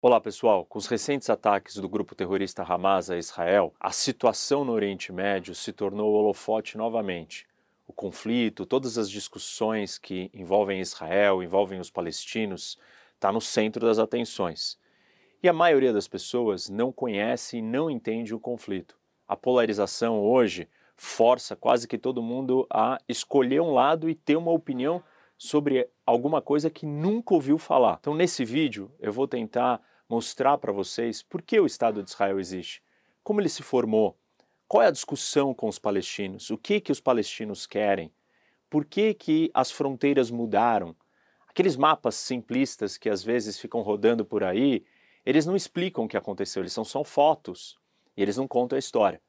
Olá pessoal, com os recentes ataques do grupo terrorista Hamas a Israel, a situação no Oriente Médio se tornou holofote novamente. O conflito, todas as discussões que envolvem Israel, envolvem os palestinos, está no centro das atenções. E a maioria das pessoas não conhece e não entende o conflito. A polarização hoje força quase que todo mundo a escolher um lado e ter uma opinião sobre alguma coisa que nunca ouviu falar. Então, nesse vídeo, eu vou tentar mostrar para vocês por que o Estado de Israel existe, como ele se formou, qual é a discussão com os palestinos, o que que os palestinos querem, por que que as fronteiras mudaram. Aqueles mapas simplistas que às vezes ficam rodando por aí, eles não explicam o que aconteceu, eles são só fotos e eles não contam a história.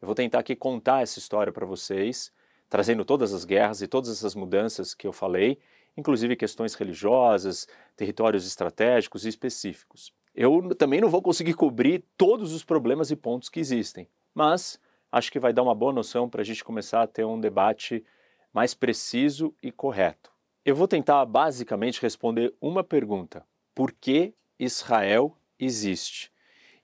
Eu vou tentar aqui contar essa história para vocês, trazendo todas as guerras e todas essas mudanças que eu falei, inclusive questões religiosas, territórios estratégicos e específicos. Eu também não vou conseguir cobrir todos os problemas e pontos que existem, mas acho que vai dar uma boa noção para a gente começar a ter um debate mais preciso e correto. Eu vou tentar basicamente responder uma pergunta: por que Israel existe?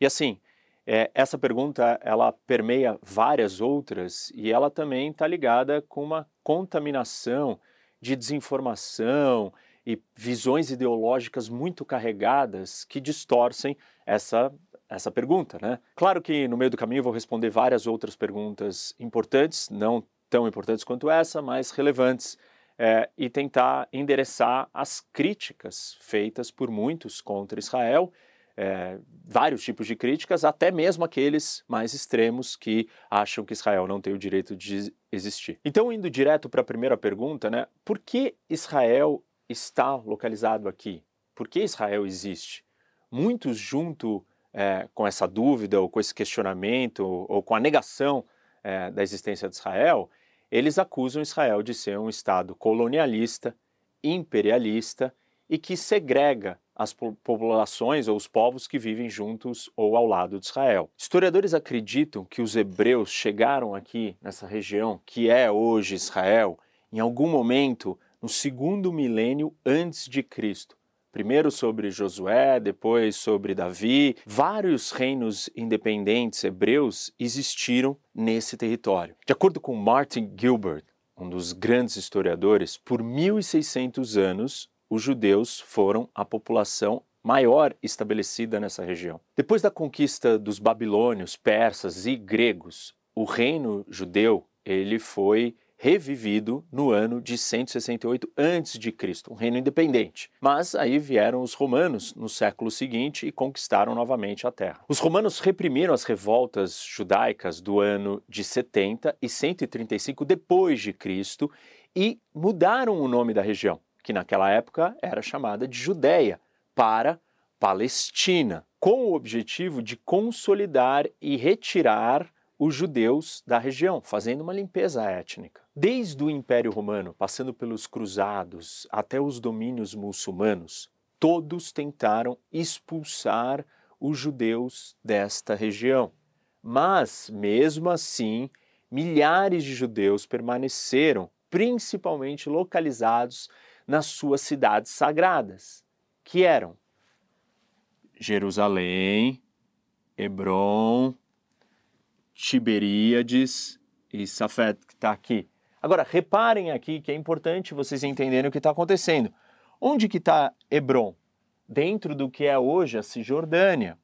E assim, é, essa pergunta ela permeia várias outras e ela também está ligada com uma contaminação de desinformação e visões ideológicas muito carregadas que distorcem essa essa pergunta, né? Claro que no meio do caminho eu vou responder várias outras perguntas importantes, não tão importantes quanto essa, mas relevantes, é, e tentar endereçar as críticas feitas por muitos contra Israel é, vários tipos de críticas, até mesmo aqueles mais extremos que acham que Israel não tem o direito de existir. Então, indo direto para a primeira pergunta, né, por que Israel está localizado aqui? Por que Israel existe? Muitos, junto é, com essa dúvida, ou com esse questionamento, ou, com a negação é, da existência de Israel, eles acusam Israel de ser um Estado colonialista, imperialista e que segrega as populações ou os povos que vivem juntos ou ao lado de Israel. Historiadores acreditam que os hebreus chegaram aqui nessa região, que é hoje Israel, em algum momento no segundo milênio antes de Cristo. Primeiro sobre Josué, depois sobre Davi. Vários reinos independentes hebreus existiram nesse território. De acordo com Martin Gilbert, um dos grandes historiadores, por 1600 anos os judeus foram a população maior estabelecida nessa região. Depois da conquista dos babilônios, persas e gregos, o reino judeu ele foi revivido no ano de 168 a.C., um reino independente. Mas aí vieram os romanos no século seguinte e conquistaram novamente a terra. Os romanos reprimiram as revoltas judaicas do ano de 70 e 135 depois de Cristo e mudaram o nome da região que naquela época era chamada de Judéia, para Palestina, com o objetivo de consolidar e retirar os judeus da região, fazendo uma limpeza étnica. Desde o Império Romano, passando pelos cruzados até os domínios muçulmanos, todos tentaram expulsar os judeus desta região. Mas, mesmo assim, milhares de judeus permaneceram, principalmente localizados nas suas cidades sagradas, que eram Jerusalém, Hebron, Tiberíades e Safed, que está aqui. Agora, reparem aqui que é importante vocês entenderem o que está acontecendo. Onde que está Hebron? Dentro do que é hoje a Cisjordânia.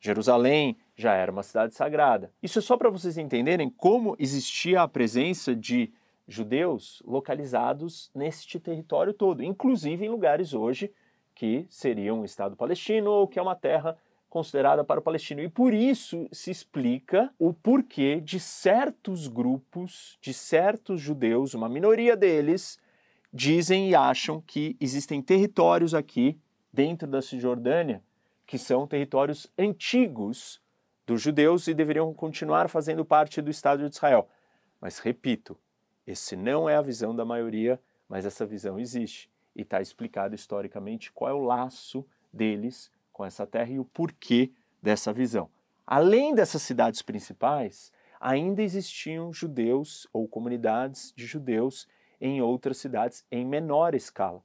Jerusalém já era uma cidade sagrada. Isso é só para vocês entenderem como existia a presença de judeus localizados neste território todo, inclusive em lugares hoje que seriam um Estado palestino ou que é uma terra considerada para o palestino. E por isso se explica o porquê de certos grupos, de certos judeus, uma minoria deles, dizem e acham que existem territórios aqui dentro da Cisjordânia que são territórios antigos dos judeus e deveriam continuar fazendo parte do Estado de Israel. Mas repito, esse não é a visão da maioria, mas essa visão existe e está explicado historicamente qual é o laço deles com essa terra e o porquê dessa visão. Além dessas cidades principais, ainda existiam judeus ou comunidades de judeus em outras cidades em menor escala.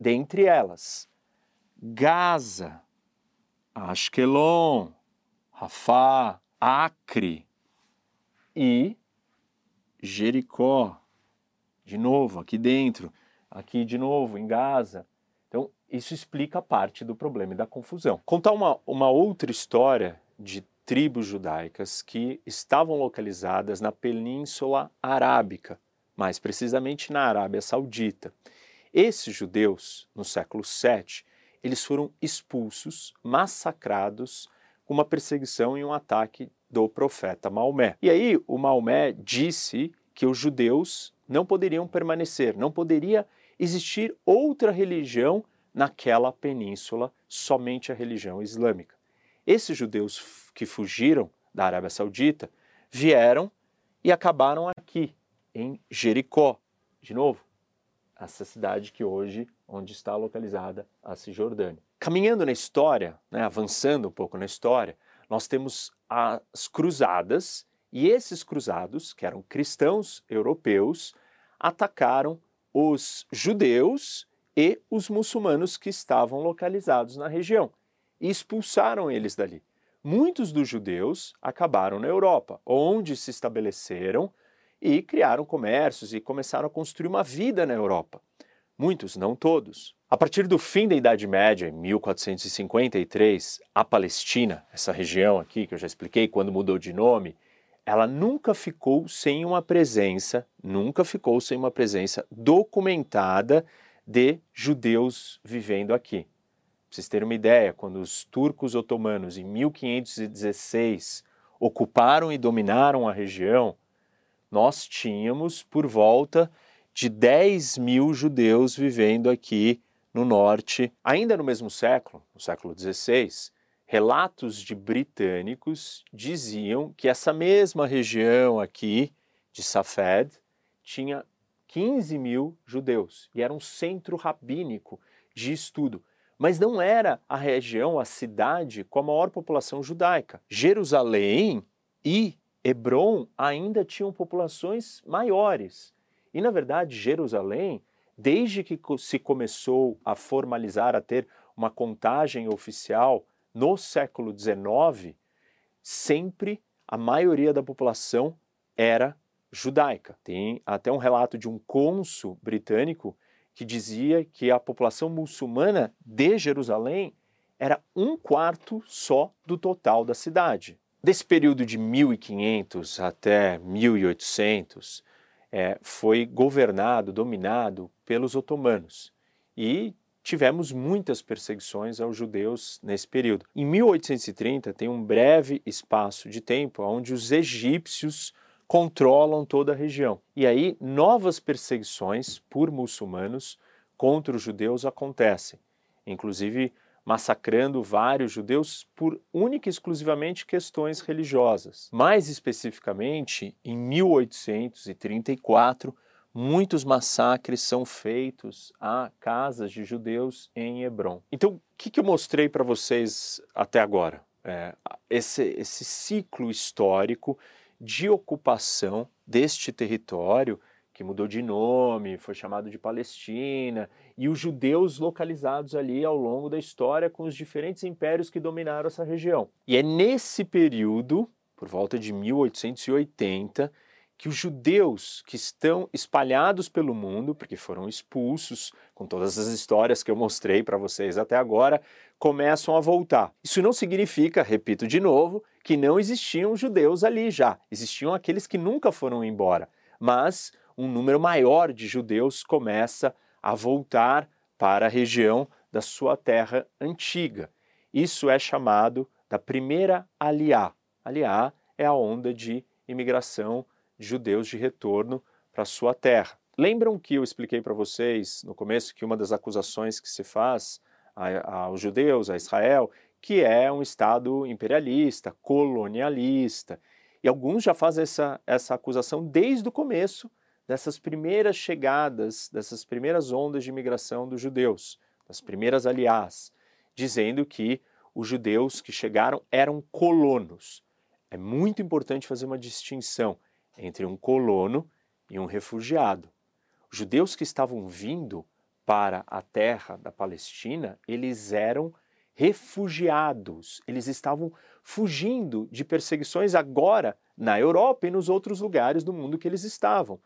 Dentre elas, Gaza, Ashkelon, Rafá, Acre e Jericó. De novo, aqui dentro, aqui de novo, em Gaza. Isso explica parte do problema e da confusão. Contar uma, uma outra história de tribos judaicas que estavam localizadas na Península Arábica, mais precisamente na Arábia Saudita. Esses judeus, no século VII, eles foram expulsos, massacrados, com uma perseguição e um ataque do profeta Maomé. E aí o Maomé disse que os judeus não poderiam permanecer, não poderia existir outra religião naquela península, somente a religião islâmica. Esses judeus que fugiram da Arábia Saudita vieram e acabaram aqui, em Jericó. De novo, essa cidade que hoje, onde está localizada a Cisjordânia. Caminhando na história, né, avançando um pouco na história, nós temos as cruzadas e esses cruzados, que eram cristãos europeus, atacaram os judeus e os muçulmanos que estavam localizados na região e expulsaram eles dali. Muitos dos judeus acabaram na Europa, onde se estabeleceram e criaram comércios e começaram a construir uma vida na Europa. Muitos, não todos. A partir do fim da Idade Média, em 1453, a Palestina, essa região aqui que eu já expliquei quando mudou de nome, ela nunca ficou sem uma presença, nunca ficou sem uma presença documentada de judeus vivendo aqui. Para vocês terem uma ideia, quando os turcos otomanos, em 1516, ocuparam e dominaram a região, nós tínhamos por volta de 10 mil judeus vivendo aqui no norte. Ainda no mesmo século, no século XVI, relatos de britânicos diziam que essa mesma região aqui de Safed tinha 15 mil judeus e era um centro rabínico de estudo. Mas não era a região, a cidade com a maior população judaica. Jerusalém e Hebron ainda tinham populações maiores. E, na verdade, Jerusalém, desde que se começou a formalizar, a ter uma contagem oficial no século XIX, sempre a maioria da população era judaica. Tem até um relato de um cônsul britânico que dizia que a população muçulmana de Jerusalém era um quarto só do total da cidade. Desse período de 1500 até 1800, é, foi governado, dominado pelos otomanos. E tivemos muitas perseguições aos judeus nesse período. Em 1830, tem um breve espaço de tempo onde os egípcios controlam toda a região. E aí, novas perseguições por muçulmanos contra os judeus acontecem. Inclusive, massacrando vários judeus por única e exclusivamente questões religiosas. Mais especificamente, em 1834, muitos massacres são feitos a casas de judeus em Hebron. Então, o que, eu mostrei para vocês até agora? É, esse, esse ciclo histórico de ocupação deste território que mudou de nome, foi chamado de Palestina, e os judeus localizados ali ao longo da história com os diferentes impérios que dominaram essa região. E é nesse período, por volta de 1880, que os judeus que estão espalhados pelo mundo, porque foram expulsos, com todas as histórias que eu mostrei para vocês até agora, começam a voltar. Isso não significa, repito de novo, que não existiam judeus ali já. Existiam aqueles que nunca foram embora, mas um número maior de judeus começa a voltar para a região da sua terra antiga. Isso é chamado da primeira aliá. Aliá é a onda de imigração de judeus de retorno para sua terra. Lembram que eu expliquei para vocês no começo que uma das acusações que se faz aos judeus, a Israel, que é um Estado imperialista, colonialista. E alguns já fazem essa, essa acusação desde o começo dessas primeiras chegadas, dessas primeiras ondas de imigração dos judeus, das primeiras aliás, dizendo que os judeus que chegaram eram colonos. É muito importante fazer uma distinção entre um colono e um refugiado. Os judeus que estavam vindo para a terra da Palestina, eles eram refugiados. Eles estavam fugindo de perseguições agora na Europa e nos outros lugares do mundo que eles estavam.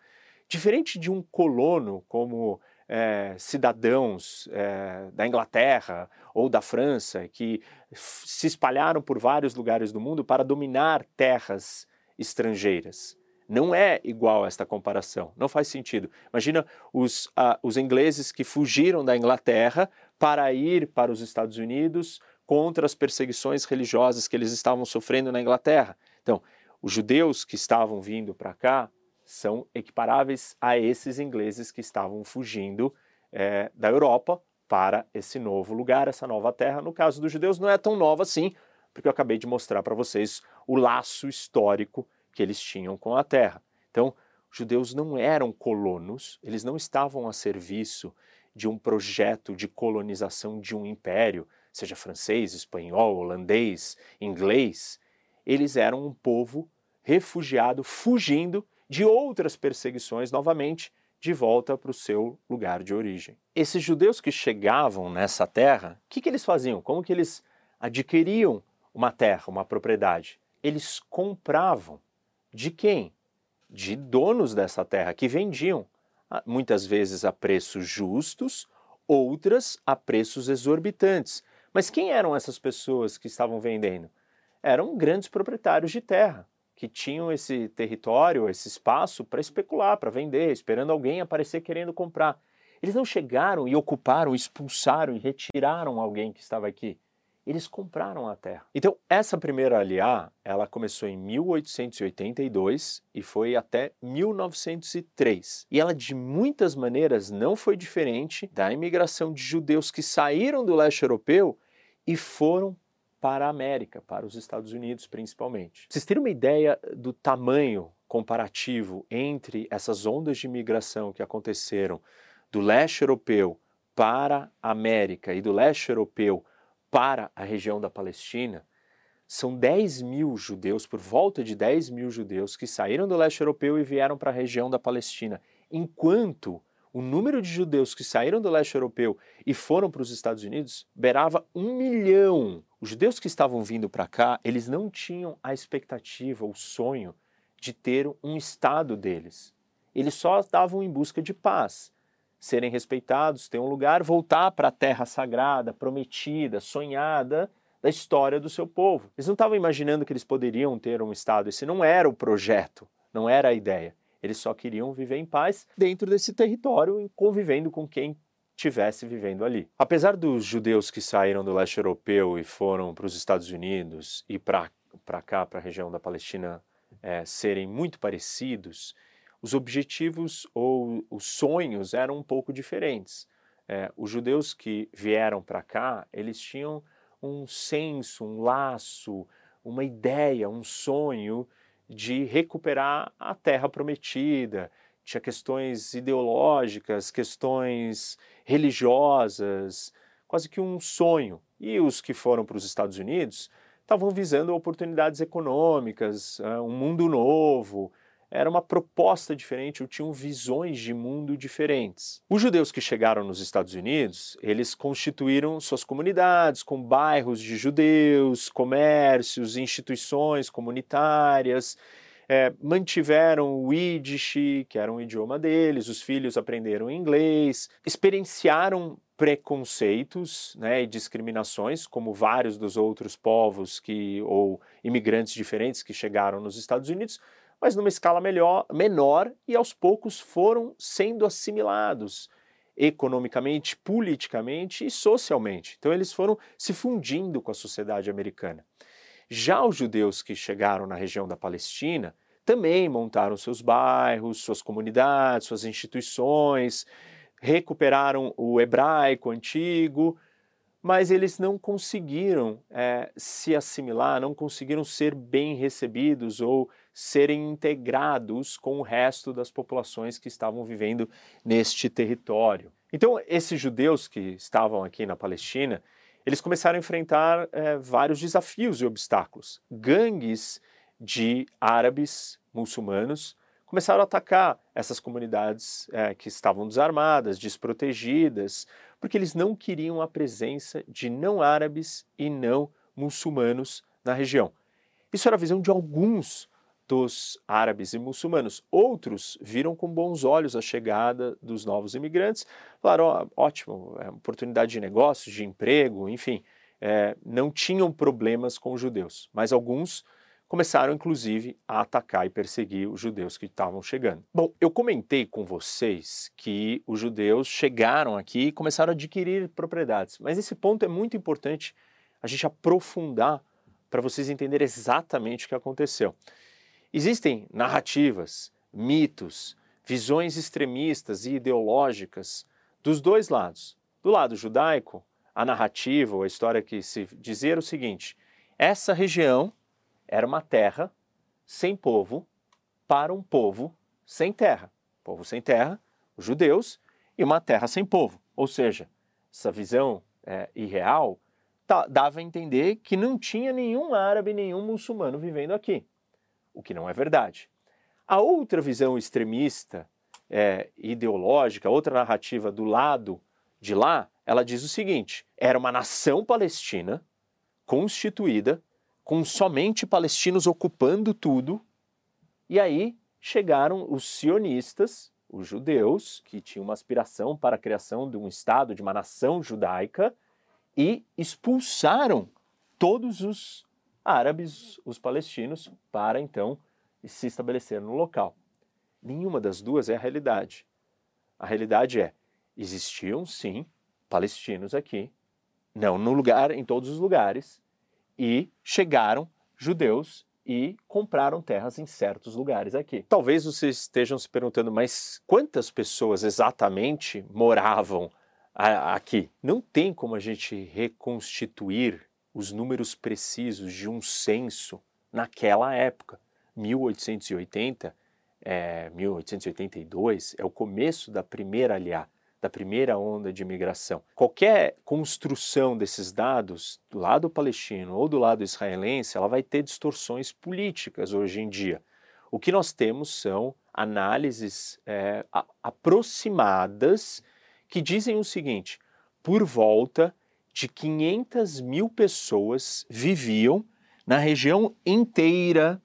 Diferente de um colono como é, cidadãos é, da Inglaterra ou da França que se espalharam por vários lugares do mundo para dominar terras estrangeiras. Não é igual esta comparação, não faz sentido. Imagina os, uh, os ingleses que fugiram da Inglaterra para ir para os Estados Unidos contra as perseguições religiosas que eles estavam sofrendo na Inglaterra. Então, os judeus que estavam vindo para cá são equiparáveis a esses ingleses que estavam fugindo é, da Europa para esse novo lugar, essa nova terra. No caso dos judeus, não é tão nova assim, porque eu acabei de mostrar para vocês o laço histórico que eles tinham com a terra. Então, os judeus não eram colonos, eles não estavam a serviço de um projeto de colonização de um império, seja francês, espanhol, holandês, inglês. Eles eram um povo refugiado, fugindo de outras perseguições novamente de volta para o seu lugar de origem. Esses judeus que chegavam nessa terra, o que, que eles faziam? Como que eles adquiriam uma terra, uma propriedade? Eles compravam. De quem? De donos dessa terra que vendiam, muitas vezes a preços justos, outras a preços exorbitantes. Mas quem eram essas pessoas que estavam vendendo? Eram grandes proprietários de terra que tinham esse território, esse espaço para especular, para vender, esperando alguém aparecer querendo comprar. Eles não chegaram e ocuparam, expulsaram e retiraram alguém que estava aqui. Eles compraram a terra. Então, essa primeira aliá, ela começou em 1882 e foi até 1903. E ela, de muitas maneiras, não foi diferente da imigração de judeus que saíram do leste europeu e foram para a América, para os Estados Unidos principalmente. vocês terem uma ideia do tamanho comparativo entre essas ondas de migração que aconteceram do leste europeu para a América e do leste europeu para a região da Palestina, são 10 mil judeus, por volta de 10 mil judeus, que saíram do leste europeu e vieram para a região da Palestina, enquanto o número de judeus que saíram do leste europeu e foram para os Estados Unidos beirava um milhão. Os judeus que estavam vindo para cá, eles não tinham a expectativa, o sonho de ter um Estado deles. Eles só estavam em busca de paz, serem respeitados, ter um lugar, voltar para a terra sagrada, prometida, sonhada da história do seu povo. Eles não estavam imaginando que eles poderiam ter um Estado, esse não era o projeto, não era a ideia. Eles só queriam viver em paz dentro desse território, convivendo com quem tivesse vivendo ali. Apesar dos judeus que saíram do leste europeu e foram para os Estados Unidos e para cá, para a região da Palestina, é, serem muito parecidos, os objetivos ou os sonhos eram um pouco diferentes. É, os judeus que vieram para cá, eles tinham um senso, um laço, uma ideia, um sonho de recuperar a terra prometida. Tinha questões ideológicas, questões religiosas, quase que um sonho. E os que foram para os Estados Unidos estavam visando oportunidades econômicas, um mundo novo, era uma proposta diferente, ou tinham visões de mundo diferentes. Os judeus que chegaram nos Estados Unidos, eles constituíram suas comunidades com bairros de judeus, comércios, instituições comunitárias, é, mantiveram o Yiddish, que era um idioma deles, os filhos aprenderam inglês, experienciaram preconceitos né, e discriminações, como vários dos outros povos que ou imigrantes diferentes que chegaram nos Estados Unidos, mas numa escala melhor, menor e aos poucos foram sendo assimilados economicamente, politicamente e socialmente. Então eles foram se fundindo com a sociedade americana. Já os judeus que chegaram na região da Palestina também montaram seus bairros, suas comunidades, suas instituições, recuperaram o hebraico antigo, mas eles não conseguiram é, se assimilar, não conseguiram ser bem recebidos ou serem integrados com o resto das populações que estavam vivendo neste território. Então, esses judeus que estavam aqui na Palestina, eles começaram a enfrentar é, vários desafios e obstáculos. Gangues de árabes muçulmanos começaram a atacar essas comunidades é, que estavam desarmadas, desprotegidas, porque eles não queriam a presença de não árabes e não muçulmanos na região. Isso era a visão de alguns dos árabes e muçulmanos. Outros viram com bons olhos a chegada dos novos imigrantes, falaram: oh, ótimo, é oportunidade de negócio, de emprego, enfim, é, não tinham problemas com os judeus. Mas alguns começaram, inclusive, a atacar e perseguir os judeus que estavam chegando. Bom, eu comentei com vocês que os judeus chegaram aqui e começaram a adquirir propriedades, mas esse ponto é muito importante a gente aprofundar para vocês entenderem exatamente o que aconteceu. Existem narrativas, mitos, visões extremistas e ideológicas dos dois lados. Do lado judaico, a narrativa ou a história que se dizia era o seguinte: essa região era uma terra sem povo para um povo sem terra. Povo sem terra, os judeus, e uma terra sem povo. Ou seja, essa visão é, irreal dava a entender que não tinha nenhum árabe, nenhum muçulmano vivendo aqui o que não é verdade. A outra visão extremista, é, ideológica, outra narrativa do lado de lá, ela diz o seguinte: era uma nação palestina constituída com somente palestinos ocupando tudo, e aí chegaram os sionistas, os judeus, que tinham uma aspiração para a criação de um Estado, de uma nação judaica, e expulsaram todos os árabes, os palestinos, para então se estabelecer no local. Nenhuma das duas é a realidade. A realidade é, existiam sim palestinos aqui, não no lugar, em todos os lugares, e chegaram judeus e compraram terras em certos lugares aqui. Talvez vocês estejam se perguntando, mas quantas pessoas exatamente moravam aqui? Não tem como a gente reconstituir os números precisos de um censo naquela época. 1880, é, 1882 é o começo da primeira aliá, da primeira onda de imigração. Qualquer construção desses dados do lado palestino ou do lado israelense, ela vai ter distorções políticas hoje em dia. O que nós temos são análises é, aproximadas que dizem o seguinte: por volta de 500 mil pessoas viviam na região inteira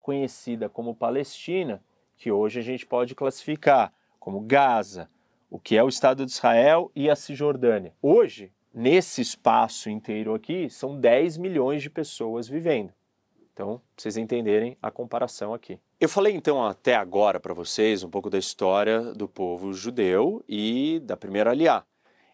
conhecida como Palestina, que hoje a gente pode classificar como Gaza, o que é o Estado de Israel e a Cisjordânia. Hoje, nesse espaço inteiro aqui, são 10 milhões de pessoas vivendo. Então, pra vocês entenderem a comparação aqui. Eu falei então até agora para vocês um pouco da história do povo judeu e da primeira aliá.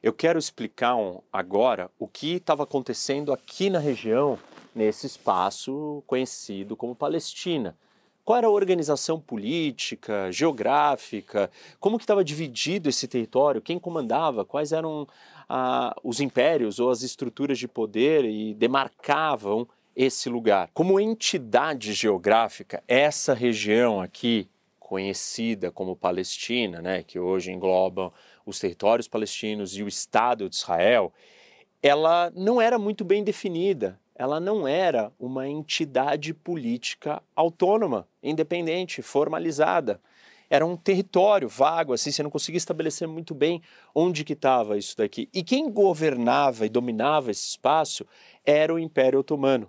Eu quero explicar um, agora o que estava acontecendo aqui na região, nesse espaço conhecido como Palestina. Qual era a organização política, geográfica, como que estava dividido esse território, quem comandava, quais eram ah, os impérios ou as estruturas de poder e demarcavam esse lugar. Como entidade geográfica, essa região aqui, conhecida como Palestina, né, que hoje engloba os territórios palestinos e o Estado de Israel, ela não era muito bem definida. Ela não era uma entidade política autônoma, independente, formalizada. Era um território vago, assim, você não conseguia estabelecer muito bem onde que estava isso daqui. E quem governava e dominava esse espaço era o Império Otomano.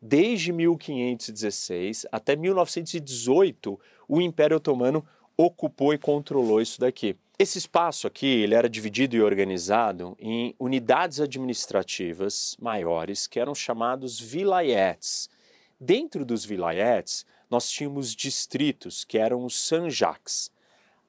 Desde 1516 até 1918, o Império Otomano ocupou e controlou isso daqui. Esse espaço aqui ele era dividido e organizado em unidades administrativas maiores que eram chamados vilayets. Dentro dos vilayets, nós tínhamos distritos que eram os sanjaks.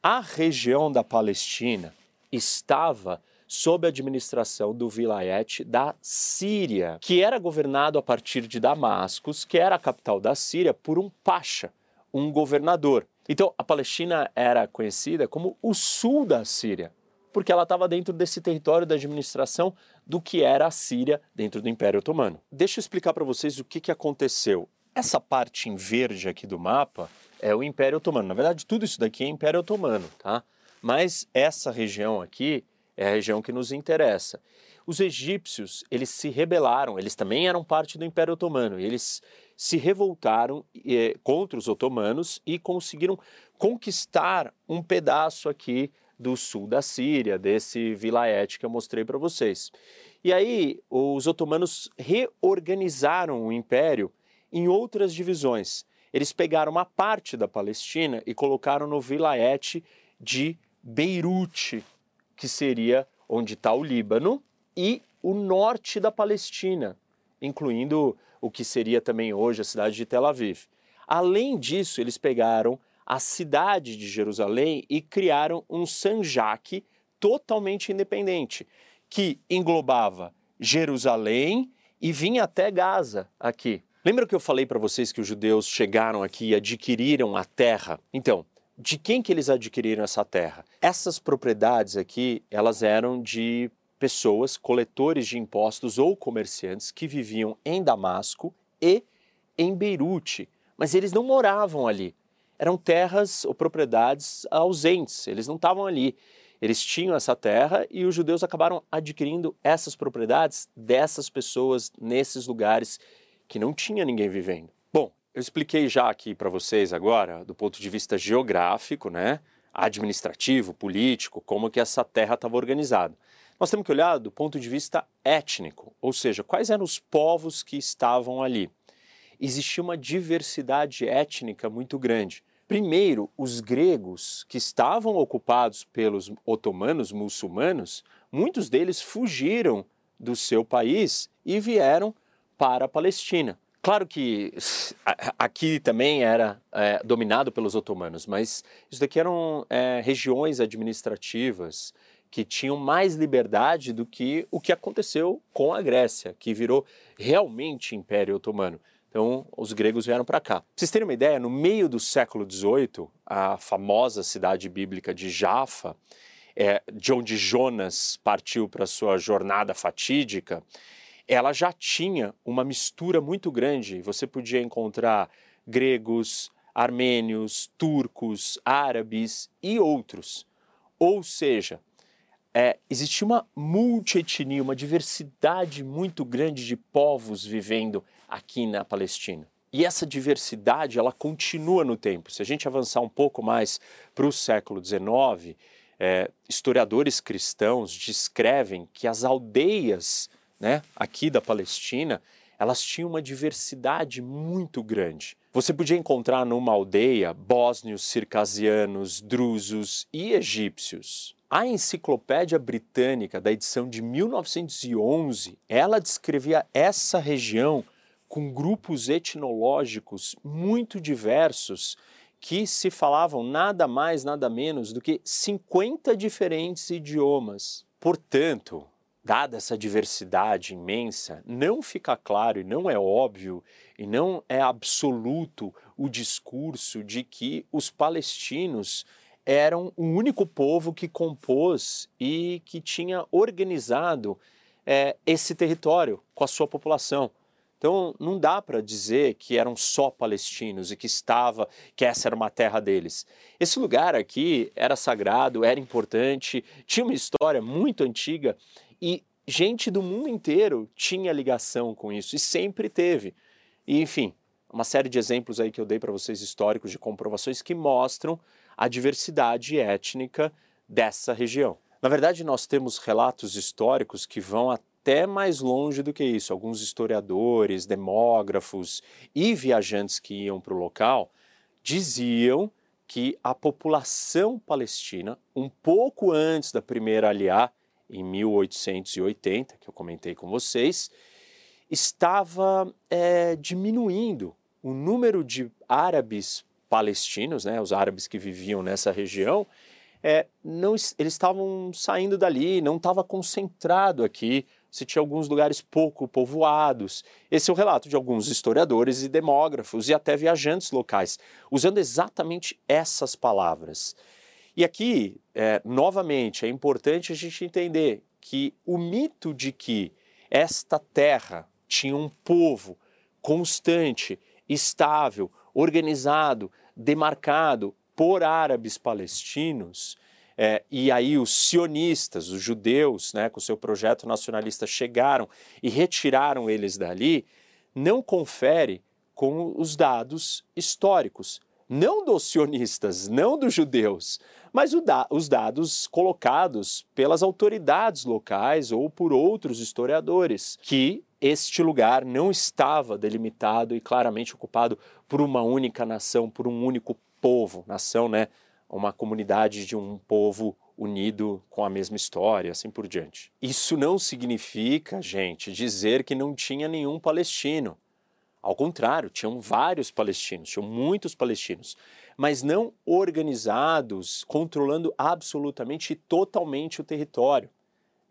A região da Palestina estava sob a administração do vilayet da Síria, que era governado a partir de Damascus, que era a capital da Síria, por um pacha, um governador. Então, a Palestina era conhecida como o sul da Síria, porque ela estava dentro desse território da administração do que era a Síria dentro do Império Otomano. Deixa eu explicar para vocês o que, que aconteceu. Essa parte em verde aqui do mapa é o Império Otomano. Na verdade, tudo isso daqui é Império Otomano, tá? Mas essa região aqui é a região que nos interessa. Os egípcios, eles se rebelaram, eles também eram parte do Império Otomano, e eles se revoltaram eh, contra os otomanos e conseguiram conquistar um pedaço aqui do sul da Síria, desse vilaete que eu mostrei para vocês. E aí os otomanos reorganizaram o império em outras divisões. Eles pegaram uma parte da Palestina e colocaram no vilaete de Beirute, que seria onde está o Líbano, e o norte da Palestina, incluindo o que seria também hoje a cidade de Tel Aviv. Além disso, eles pegaram a cidade de Jerusalém e criaram um Sanjak totalmente independente, que englobava Jerusalém e vinha até Gaza aqui. Lembra que eu falei para vocês que os judeus chegaram aqui e adquiriram a terra? Então, de quem que eles adquiriram essa terra? Essas propriedades aqui, elas eram de pessoas, coletores de impostos ou comerciantes que viviam em Damasco e em Beirute, mas eles não moravam ali. Eram terras ou propriedades ausentes, eles não estavam ali. Eles tinham essa terra e os judeus acabaram adquirindo essas propriedades dessas pessoas nesses lugares que não tinha ninguém vivendo. Bom, eu expliquei já aqui para vocês agora, do ponto de vista geográfico, né, administrativo, político, como que essa terra estava organizada. Nós temos que olhar do ponto de vista étnico, ou seja, quais eram os povos que estavam ali. Existia uma diversidade étnica muito grande. Primeiro, os gregos que estavam ocupados pelos otomanos muçulmanos, muitos deles fugiram do seu país e vieram para a Palestina. Claro que aqui também era é, dominado pelos otomanos, mas isso daqui eram é, regiões administrativas que tinham mais liberdade do que o que aconteceu com a Grécia, que virou realmente Império Otomano. Então, os gregos vieram para cá. Pra vocês terem uma ideia, no meio do século XVIII, a famosa cidade bíblica de Jaffa, é, de onde Jonas partiu para sua jornada fatídica, ela já tinha uma mistura muito grande. Você podia encontrar gregos, armênios, turcos, árabes e outros. Ou seja, é, existia uma multietnia, uma diversidade muito grande de povos vivendo aqui na Palestina. E essa diversidade ela continua no tempo. Se a gente avançar um pouco mais para o século XIX, é, historiadores cristãos descrevem que as aldeias né, aqui da Palestina elas tinham uma diversidade muito grande. Você podia encontrar numa aldeia bósnios, circasianos, drusos e egípcios. A Enciclopédia Britânica, da edição de 1911, ela descrevia essa região com grupos etnológicos muito diversos que se falavam nada mais, nada menos do que 50 diferentes idiomas. Portanto, dada essa diversidade imensa, não fica claro e não é óbvio e não é absoluto o discurso de que os palestinos eram o único povo que compôs e que tinha organizado é, esse território com a sua população. Então não dá para dizer que eram só palestinos e que estava, que essa era uma terra deles. Esse lugar aqui era sagrado, era importante, tinha uma história muito antiga e gente do mundo inteiro tinha ligação com isso e sempre teve. E, enfim, uma série de exemplos aí que eu dei para vocês históricos de comprovações que mostram a diversidade étnica dessa região. Na verdade, nós temos relatos históricos que vão até mais longe do que isso. Alguns historiadores, demógrafos e viajantes que iam para o local diziam que a população palestina, um pouco antes da primeira aliá, em 1880, que eu comentei com vocês, estava é, diminuindo. O número de árabes palestinos, né, os árabes que viviam nessa região, é, não, eles estavam saindo dali, não estava concentrado aqui, se tinha alguns lugares pouco povoados. Esse é o relato de alguns historiadores e demógrafos e até viajantes locais, usando exatamente essas palavras. E aqui, é, novamente, é importante a gente entender que o mito de que esta terra tinha um povo constante, estável, organizado, demarcado por árabes palestinos, é, e aí os sionistas, os judeus, né, com seu projeto nacionalista, chegaram e retiraram eles dali, não confere com os dados históricos. não dos sionistas, não dos judeus, mas da, os dados colocados pelas autoridades locais ou por outros historiadores, que este lugar não estava delimitado e claramente ocupado por uma única nação, por um único povo. Nação, né? Uma comunidade de um povo unido com a mesma história, assim por diante. Isso não significa, gente, dizer que não tinha nenhum palestino. Ao contrário, tinham vários palestinos, tinham muitos palestinos, mas não organizados, controlando absolutamente e totalmente o território.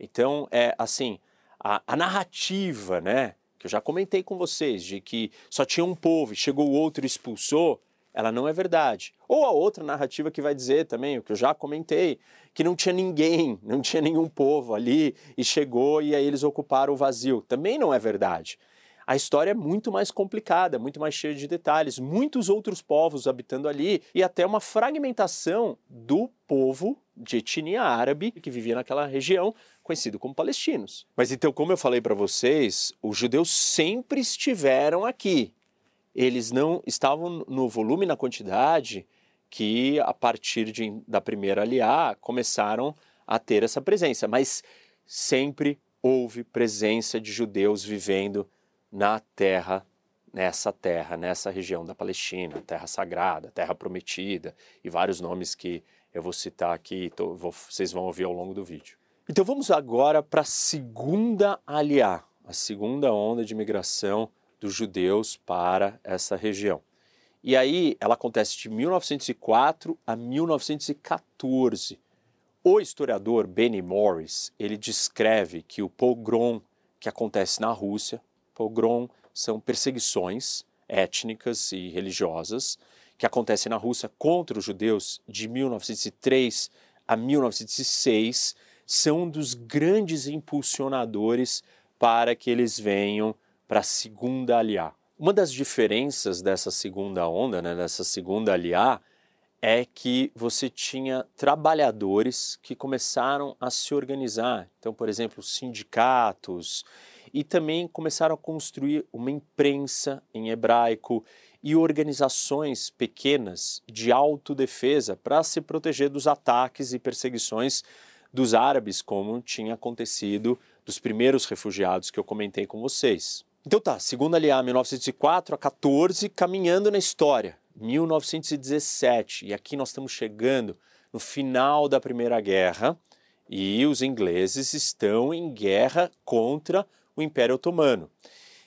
Então, é assim, a, a, narrativa, né, que eu já comentei com vocês, de que só tinha um povo e chegou o outro e expulsou, ela não é verdade. Ou a outra narrativa que vai dizer também, o que eu já comentei, que não tinha ninguém, não tinha nenhum povo ali e chegou e aí eles ocuparam o vazio. Também não é verdade a história é muito mais complicada, muito mais cheia de detalhes, muitos outros povos habitando ali e até uma fragmentação do povo de etnia árabe que vivia naquela região, conhecido como palestinos. Mas então, como eu falei para vocês, os judeus sempre estiveram aqui. Eles não estavam no volume, na quantidade que a partir de, da primeira aliá começaram a ter essa presença, mas sempre houve presença de judeus vivendo na terra, nessa terra, nessa região da Palestina, terra sagrada, terra prometida e vários nomes que eu vou citar aqui, tô, vou, vocês vão ouvir ao longo do vídeo. Então vamos agora para a segunda aliá, a segunda onda de migração dos judeus para essa região. E aí ela acontece de 1904 a 1914. O historiador Benny Morris, ele descreve que o pogrom que acontece na Rússia, Pogrom são perseguições étnicas e religiosas que acontecem na Rússia contra os judeus de 1903 a 1906 são um dos grandes impulsionadores para que eles venham para a segunda aliá. Uma das diferenças dessa segunda onda, né, dessa segunda aliá, é que você tinha trabalhadores que começaram a se organizar. Então, por exemplo, sindicatos e também começaram a construir uma imprensa em hebraico e organizações pequenas de autodefesa para se proteger dos ataques e perseguições dos árabes, como tinha acontecido dos primeiros refugiados que eu comentei com vocês. Então tá, segunda aliá 1904 a 14, caminhando na história, 1917, e aqui nós estamos chegando no final da Primeira Guerra, e os ingleses estão em guerra contra o Império Otomano.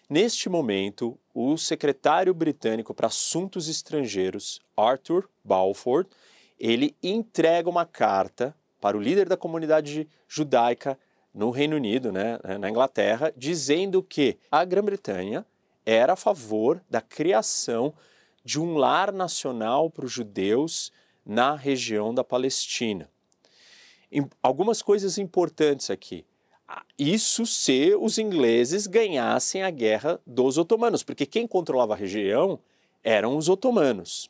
Neste momento, o secretário britânico para assuntos estrangeiros, Arthur Balfour, ele entrega uma carta para o líder da comunidade judaica no Reino Unido, né, na Inglaterra, dizendo que a Grã-Bretanha era a favor da criação de um lar nacional para os judeus na região da Palestina. Algumas coisas importantes aqui. Isso se os ingleses ganhassem a guerra dos otomanos, porque quem controlava a região eram os otomanos.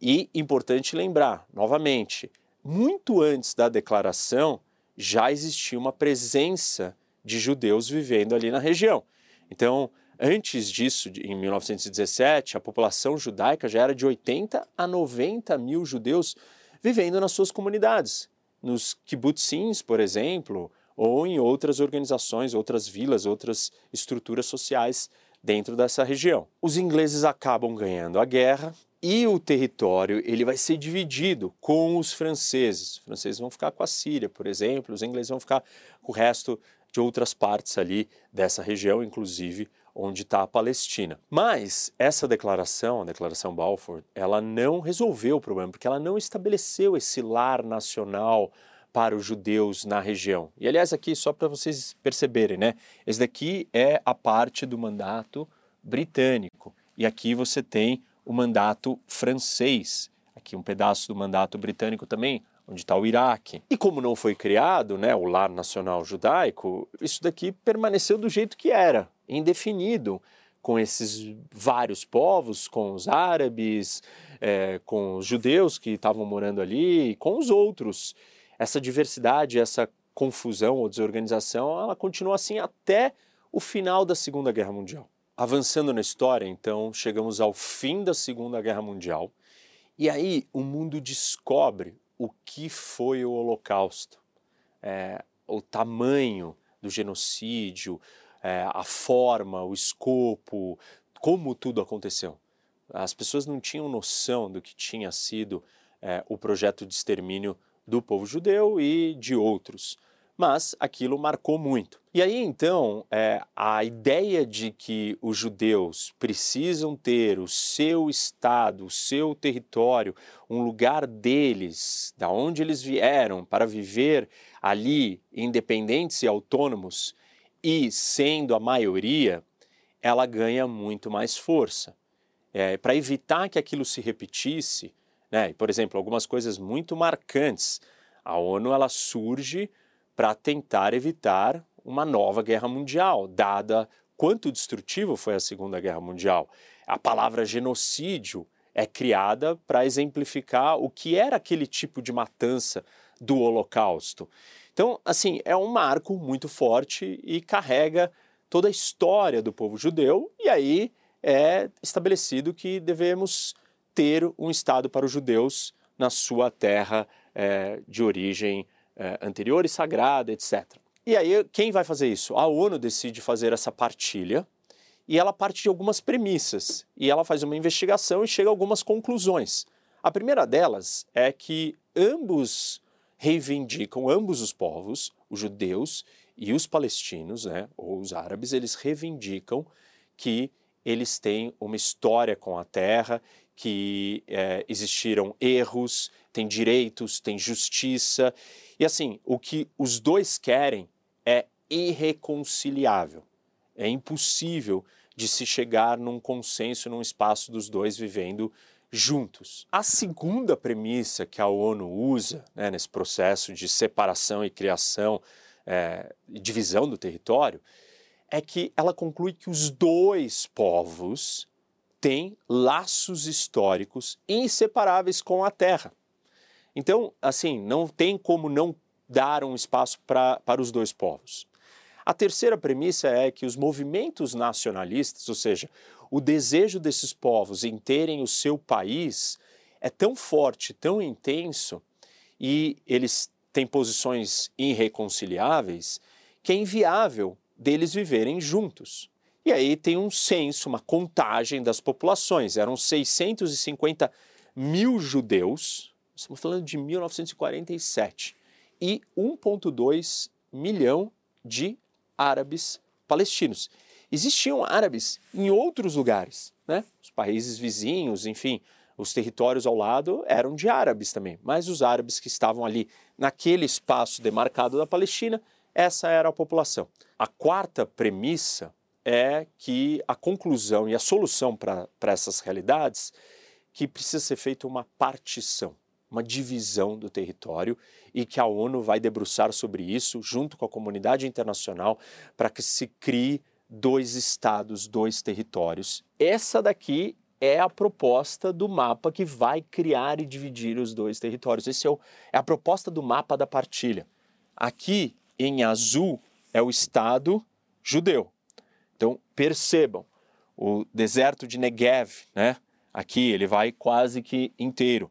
E importante lembrar, novamente, muito antes da declaração já existia uma presença de judeus vivendo ali na região. Então, antes disso, em 1917, a população judaica já era de 80 a 90 mil judeus vivendo nas suas comunidades. Nos kibbutzins, por exemplo, ou em outras organizações, outras vilas, outras estruturas sociais dentro dessa região. Os ingleses acabam ganhando a guerra e o território ele vai ser dividido com os franceses. Os franceses vão ficar com a Síria, por exemplo, os ingleses vão ficar com o resto de outras partes ali dessa região, inclusive onde está a Palestina. Mas essa declaração, a declaração Balfour, ela não resolveu o problema, porque ela não estabeleceu esse lar nacional para os judeus na região. E aliás, aqui só para vocês perceberem, né? Esse daqui é a parte do mandato britânico. E aqui você tem o mandato francês. Aqui um pedaço do mandato britânico também, onde está o Iraque. E como não foi criado né, o lar nacional judaico, isso daqui permaneceu do jeito que era, indefinido, com esses vários povos, com os árabes, é, com os judeus que estavam morando ali, com os outros essa diversidade, essa confusão ou desorganização, ela continua assim até o final da Segunda Guerra Mundial. Avançando na história, então, chegamos ao fim da Segunda Guerra Mundial. E aí o mundo descobre o que foi o Holocausto, é, o tamanho do genocídio, é, a forma, o escopo, como tudo aconteceu. As pessoas não tinham noção do que tinha sido é, o projeto de extermínio do povo judeu e de outros mas aquilo marcou muito. E aí então é, a ideia de que os judeus precisam ter o seu estado, o seu território, um lugar deles, da onde eles vieram, para viver ali independentes e autônomos, e sendo a maioria, ela ganha muito mais força. É, para evitar que aquilo se repetisse, né, por exemplo, algumas coisas muito marcantes, a ONU ela surge para tentar evitar uma nova guerra mundial, dada quanto destrutivo foi a Segunda Guerra Mundial. A palavra genocídio é criada para exemplificar o que era aquele tipo de matança do Holocausto. Então, assim, é um marco muito forte e carrega toda a história do povo judeu, e aí é estabelecido que devemos ter um Estado para os judeus na sua terra é, de origem é, anterior e sagrada, etc. E aí, quem vai fazer isso? A ONU decide fazer essa partilha e ela parte de algumas premissas e ela faz uma investigação e chega a algumas conclusões. A primeira delas é que ambos reivindicam, ambos os povos, os judeus e os palestinos, né, ou os árabes, eles reivindicam que eles têm uma história com a terra, que é, existiram erros, tem direitos, tem justiça. E assim, o que os dois querem é irreconciliável. É impossível de se chegar num consenso num espaço dos dois vivendo juntos. A segunda premissa que a ONU usa né, nesse processo de separação e criação é, divisão do território é que ela conclui que os dois povos têm laços históricos inseparáveis com a terra. Então, assim, não tem como não dar um espaço pra, para os dois povos. A terceira premissa é que os movimentos nacionalistas, ou seja, o desejo desses povos em terem o seu país, é tão forte, tão intenso, e eles têm posições irreconciliáveis, que é inviável deles viverem juntos. E aí tem um censo, uma contagem das populações. Eram 650 mil judeus estamos falando de 1947, e 1,2 milhão de árabes palestinos. Existiam árabes em outros lugares, né? os países vizinhos, enfim, os territórios ao lado eram de árabes também, mas os árabes que estavam ali naquele espaço demarcado da Palestina, essa era a população. A quarta premissa é que a conclusão e a solução para essas realidades que precisa ser feita uma partição uma divisão do território e que a ONU vai debruçar sobre isso junto com a comunidade internacional para que se crie dois estados, dois territórios. Essa daqui é a proposta do mapa que vai criar e dividir os dois territórios. Esse é, o, é a proposta do mapa da partilha. Aqui em azul é o estado judeu. Então percebam, o deserto de Negev, né? Aqui ele vai quase que inteiro.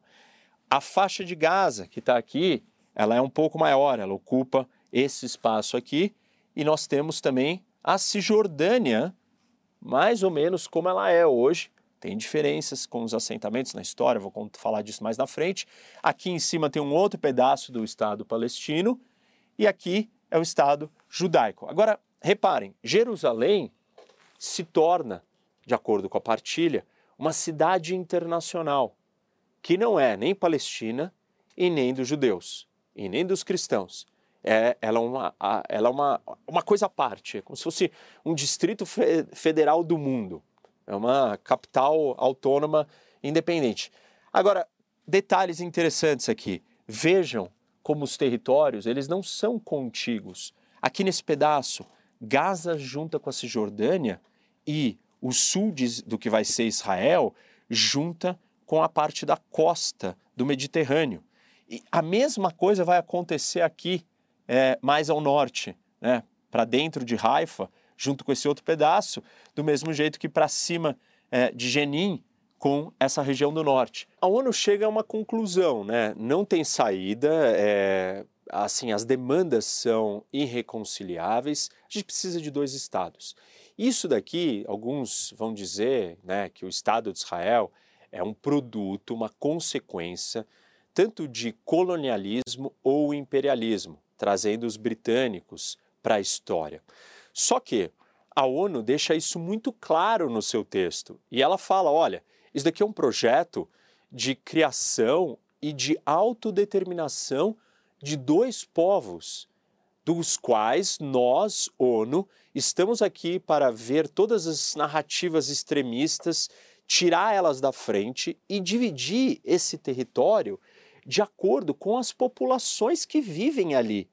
A faixa de Gaza, que está aqui, ela é um pouco maior, ela ocupa esse espaço aqui. E nós temos também a Cisjordânia, mais ou menos como ela é hoje. Tem diferenças com os assentamentos na história, vou falar disso mais na frente. Aqui em cima tem um outro pedaço do Estado palestino e aqui é o Estado judaico. Agora, reparem, Jerusalém se torna, de acordo com a partilha, uma cidade internacional que não é nem palestina e nem dos judeus, e nem dos cristãos. É, ela é, uma, ela é uma, uma coisa à parte, é como se fosse um distrito federal do mundo. É uma capital autônoma independente. Agora, detalhes interessantes aqui. Vejam como os territórios, eles não são contíguos. Aqui nesse pedaço, Gaza junta com a Cisjordânia e o sul do que vai ser Israel junta com a parte da costa do Mediterrâneo. E a mesma coisa vai acontecer aqui é, mais ao norte, né, para dentro de Haifa, junto com esse outro pedaço, do mesmo jeito que para cima é, de Jenin, com essa região do norte. A ONU chega a uma conclusão, né? Não tem saída, é, assim, as demandas são irreconciliáveis, a gente precisa de dois estados. Isso daqui, alguns vão dizer né, que o Estado de Israel é um produto, uma consequência, tanto de colonialismo ou imperialismo, trazendo os britânicos para a história. Só que a ONU deixa isso muito claro no seu texto e ela fala: olha, isso daqui é um projeto de criação e de autodeterminação de dois povos, dos quais nós, ONU, estamos aqui para ver todas as narrativas extremistas, tirar elas da frente e dividir esse território de acordo com as populações que vivem ali.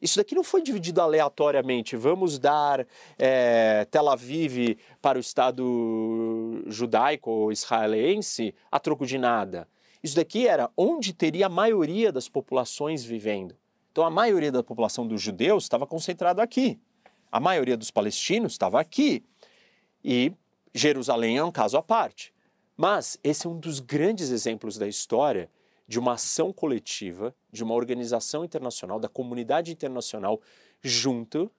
Isso daqui não foi dividido aleatoriamente. Vamos dar é, Tel Aviv para o Estado judaico ou israelense a troco de nada. Isso daqui era onde teria a maioria das populações vivendo. Então a maioria da população dos judeus estava concentrada aqui. A maioria dos palestinos estava aqui. E Jerusalém é um caso à parte. Mas esse é um dos grandes exemplos da história de uma ação coletiva, de uma organização internacional, da comunidade internacional junto,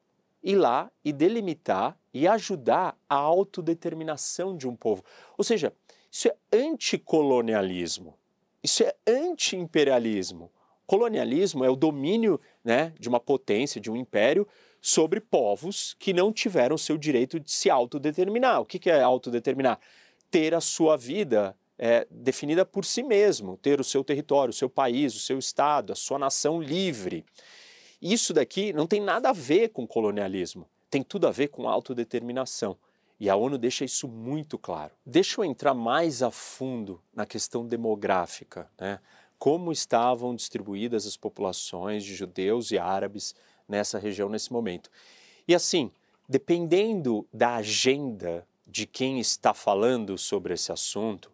ir lá e delimitar e ajudar a autodeterminação de um povo. Ou seja, isso é anticolonialismo. Isso é anti-imperialismo. Colonialismo é o domínio né, de uma potência, de um império, sobre povos que não tiveram seu direito de se autodeterminar. O que é autodeterminar? Ter a sua vida é, definida por si mesmo, ter o seu território, o seu país, o seu estado, a sua nação livre. Isso daqui não tem nada a ver com colonialismo, tem tudo a ver com autodeterminação. E a ONU deixa isso muito claro. Deixa eu entrar mais a fundo na questão demográfica, né? como estavam distribuídas as populações de judeus e árabes nessa região nesse momento. E assim, dependendo da agenda de quem está falando sobre esse assunto,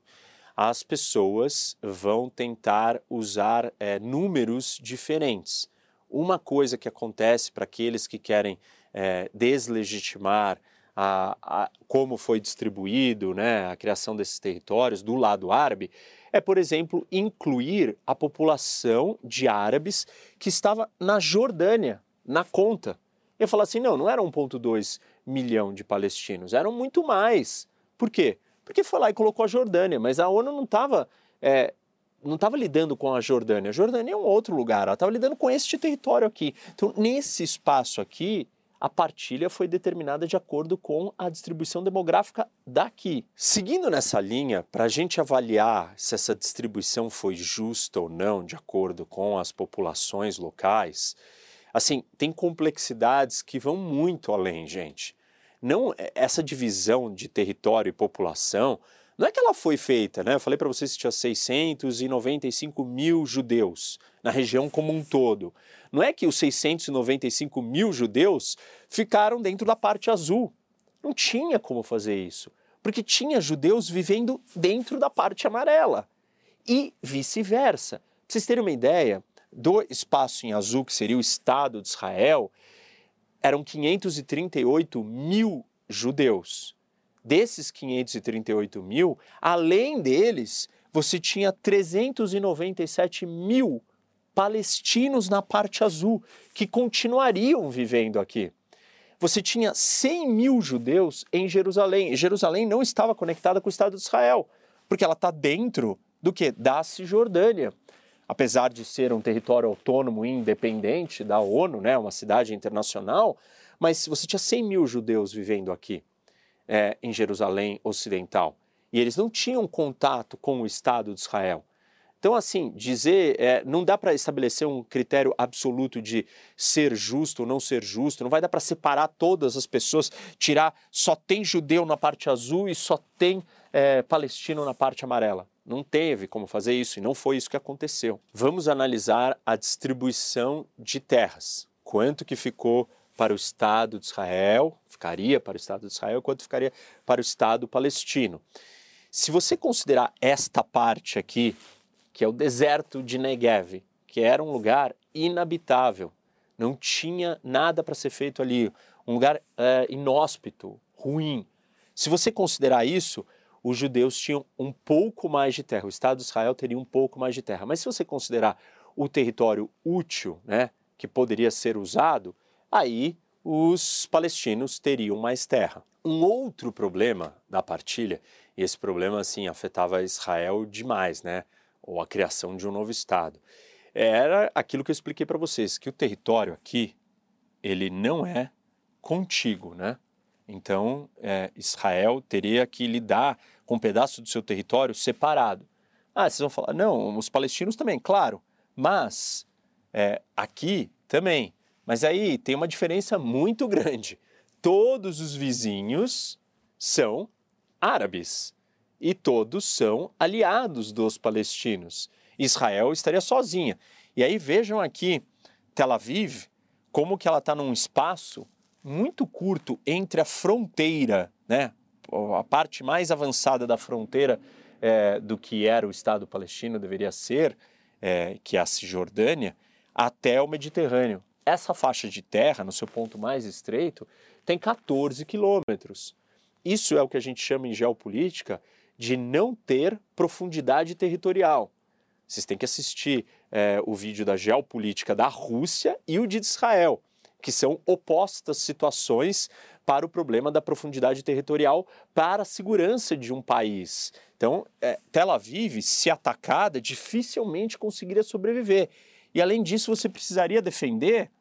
as pessoas vão tentar usar é, números diferentes. Uma coisa que acontece para aqueles que querem é, deslegitimar a, a, como foi distribuído né, a criação desses territórios do lado árabe, é, por exemplo, incluir a população de árabes que estava na Jordânia, na conta. Eu falar assim, não, não eram 1,2 milhão de palestinos, eram muito mais. Por quê? Porque foi lá e colocou a Jordânia, mas a ONU não estava é, não estava lidando com a Jordânia. A Jordânia é um outro lugar, ela estava lidando com este território aqui. Então, nesse espaço aqui, a partilha foi determinada de acordo com a distribuição demográfica daqui. Seguindo nessa linha, para a gente avaliar se essa distribuição foi justa ou não, de acordo com as populações locais, assim, tem complexidades que vão muito além, gente. Não essa divisão de território e população não é que ela foi feita, né? Eu falei para vocês que tinha 695 mil judeus na região como um todo. Não é que os 695 mil judeus ficaram dentro da parte azul. Não tinha como fazer isso, porque tinha judeus vivendo dentro da parte amarela e vice-versa. Para vocês terem uma ideia, do espaço em azul, que seria o Estado de Israel, eram 538 mil judeus. Desses 538 mil, além deles, você tinha 397 mil palestinos na parte azul que continuariam vivendo aqui. Você tinha 100 mil judeus em Jerusalém. E Jerusalém não estava conectada com o Estado de Israel, porque ela está dentro do que? Da Cisjordânia. Apesar de ser um território autônomo e independente da ONU, né, uma cidade internacional, mas você tinha 100 mil judeus vivendo aqui é, em Jerusalém Ocidental. E eles não tinham contato com o Estado de Israel. Então, assim, dizer, é, não dá para estabelecer um critério absoluto de ser justo ou não ser justo, não vai dar para separar todas as pessoas, tirar só tem judeu na parte azul e só tem é, palestino na parte amarela. Não teve como fazer isso e não foi isso que aconteceu. Vamos analisar a distribuição de terras. Quanto que ficou para o Estado de Israel, ficaria para o Estado de Israel, quanto ficaria para o Estado palestino. Se você considerar esta parte aqui, que é o deserto de Negev, que era um lugar inabitável, não tinha nada para ser feito ali, um lugar é, inóspito, ruim. Se você considerar isso, os judeus tinham um pouco mais de terra, o Estado de Israel teria um pouco mais de terra. Mas se você considerar o território útil, né, que poderia ser usado, aí os palestinos teriam mais terra. Um outro problema da partilha, e esse problema assim afetava Israel demais, né, ou a criação de um novo estado, era aquilo que eu expliquei para vocês, que o território aqui ele não é contíguo, né? Então, é, Israel teria que lidar com um pedaço do seu território separado. Ah, vocês vão falar, não, os palestinos também, claro, mas é, aqui também. Mas aí tem uma diferença muito grande. Todos os vizinhos são árabes e todos são aliados dos palestinos. Israel estaria sozinha. E aí vejam aqui Tel Aviv, como que ela está num espaço muito curto entre a fronteira, né, a parte mais avançada da fronteira é, do que era o Estado palestino deveria ser, é, que é a Cisjordânia, até o Mediterrâneo. Essa faixa de terra, no seu ponto mais estreito, tem 14 quilômetros. Isso é o que a gente chama em geopolítica de não ter profundidade territorial. Vocês têm que assistir é, o vídeo da geopolítica da Rússia e o de Israel que são opostas situações para o problema da profundidade territorial para a segurança de um país. Então, é, Tel Aviv, se atacada, dificilmente conseguiria sobreviver. E além disso, você precisaria defender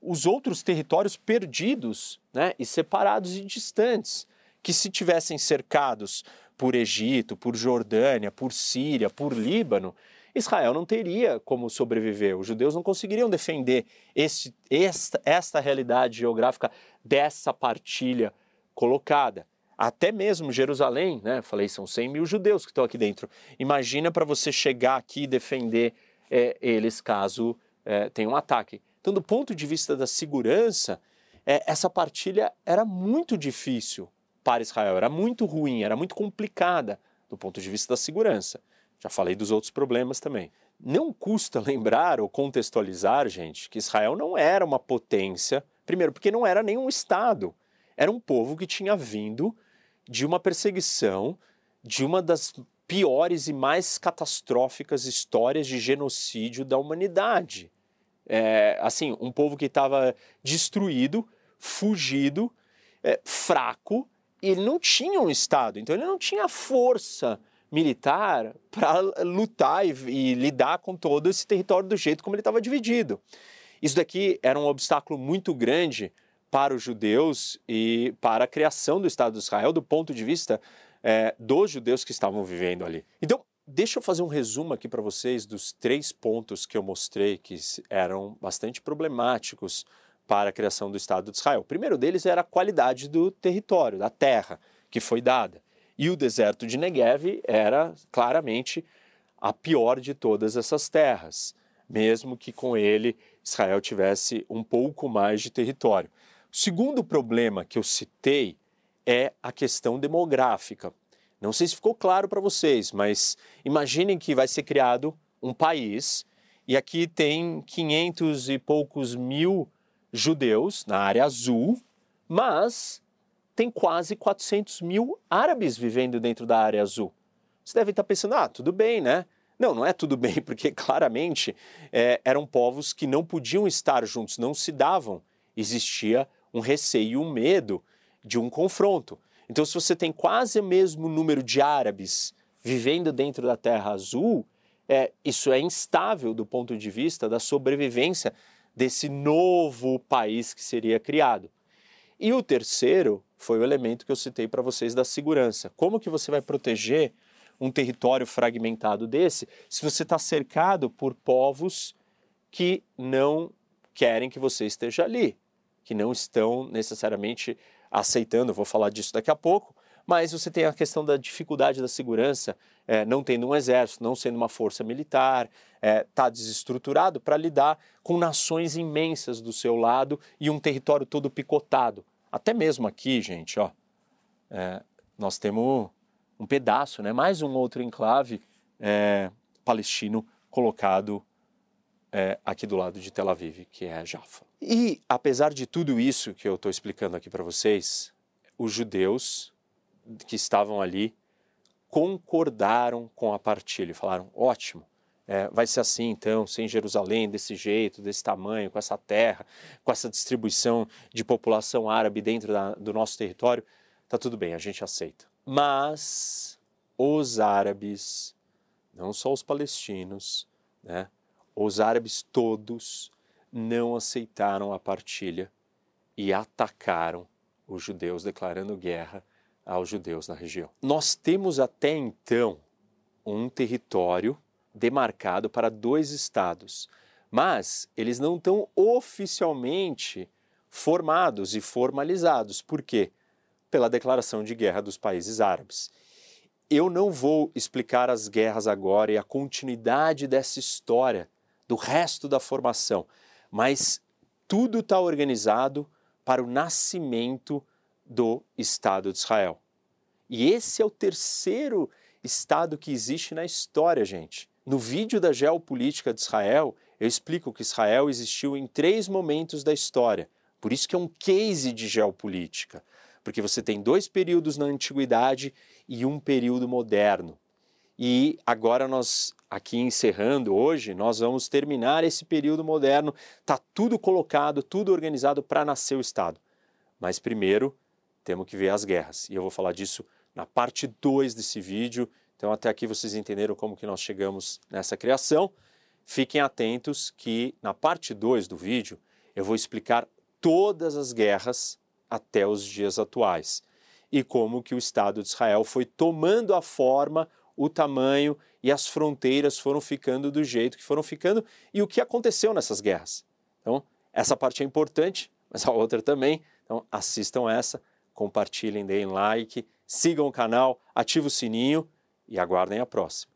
os outros territórios perdidos né, e separados e distantes, que se tivessem cercados por Egito, por Jordânia, por Síria, por Líbano, Israel não teria como sobreviver. Os judeus não conseguiriam defender esse, esta, esta realidade geográfica dessa partilha colocada. Até mesmo Jerusalém, né? Falei, são 100 mil judeus que estão aqui dentro. Imagina para você chegar aqui e defender é, eles caso é, tenha um ataque. Então, do ponto de vista da segurança, é, essa partilha era muito difícil para Israel, era muito ruim, era muito complicada do ponto de vista da segurança. Já falei dos outros problemas também. Não custa lembrar ou contextualizar, gente, que Israel não era uma potência, primeiro, porque não era nenhum Estado. Era um povo que tinha vindo de uma perseguição, de uma das piores e mais catastróficas histórias de genocídio da humanidade. É, assim, um povo que estava destruído, fugido, é, fraco, e ele não tinha um Estado, então ele não tinha força militar para lutar e, e, lidar com todo esse território do jeito como ele estava dividido. Isso daqui era um obstáculo muito grande para os judeus e para a criação do Estado de Israel do ponto de vista é, dos judeus que estavam vivendo ali. Então, deixa eu fazer um resumo aqui para vocês dos três pontos que eu mostrei que eram bastante problemáticos para a criação do Estado de Israel. O primeiro deles era a qualidade do território, da terra que foi dada. E o deserto de Negev era claramente a pior de todas essas terras, mesmo que com ele Israel tivesse um pouco mais de território. O segundo problema que eu citei é a questão demográfica. Não sei se ficou claro para vocês, mas imaginem que vai ser criado um país e aqui tem 500 e poucos mil judeus na área azul, mas tem quase 400 mil árabes vivendo dentro da área azul. Você deve estar pensando, ah, tudo bem, né? Não, não é tudo bem, porque claramente é, eram povos que não podiam estar juntos, não se davam. Existia um receio, um medo de um confronto. Então, se você tem quase o mesmo número de árabes vivendo dentro da Terra Azul, é, isso é instável do ponto de vista da sobrevivência desse novo país que seria criado. E o terceiro foi o elemento que eu citei para vocês da segurança. Como que você vai proteger um território fragmentado desse se você está cercado por povos que não querem que você esteja ali, que não estão necessariamente aceitando, vou falar disso daqui a pouco, mas você tem a questão da dificuldade da segurança, é, não tendo um exército, não sendo uma força militar, está é, tá desestruturado para lidar com nações imensas do seu lado e um território todo picotado. Até mesmo aqui, gente, ó, é, nós temos um pedaço, né, mais um outro enclave é, palestino colocado é, aqui do lado de Tel Aviv, que é Jaffa. E apesar de tudo isso que eu estou explicando aqui para vocês, os judeus que estavam ali concordaram com a partilha, falaram: ótimo, é, vai ser assim então, sem Jerusalém, desse jeito, desse tamanho, com essa terra, com essa distribuição de população árabe dentro da, do nosso território, tá tudo bem, a gente aceita. Mas os árabes, não só os palestinos, né, os árabes todos não aceitaram a partilha e atacaram os judeus, declarando guerra aos judeus na região. Nós temos até então um território demarcado para dois estados, mas eles não estão oficialmente formados e formalizados. Por quê? Pela declaração de guerra dos países árabes. Eu não vou explicar as guerras agora e a continuidade dessa história, do resto da formação, mas tudo está organizado para o nascimento do Estado de Israel. E esse é o terceiro Estado que existe na história, gente. No vídeo da geopolítica de Israel, eu explico que Israel existiu em três momentos da história. Por isso que é um case de geopolítica, porque você tem dois períodos na antiguidade e um período moderno. E agora nós aqui encerrando hoje, nós vamos terminar esse período moderno, tá tudo colocado, tudo organizado para nascer o Estado. Mas primeiro, temos que ver as guerras. E eu vou falar disso na parte 2 desse vídeo. Então até aqui vocês entenderam como que nós chegamos nessa criação. Fiquem atentos que na parte 2 do vídeo eu vou explicar todas as guerras até os dias atuais e como que o Estado de Israel foi tomando a forma, o tamanho e as fronteiras foram ficando do jeito que foram ficando e o que aconteceu nessas guerras. Então, essa parte é importante, mas a outra também. Então, assistam essa, compartilhem, deem like, sigam o canal, ativem o sininho e aguardem a próxima.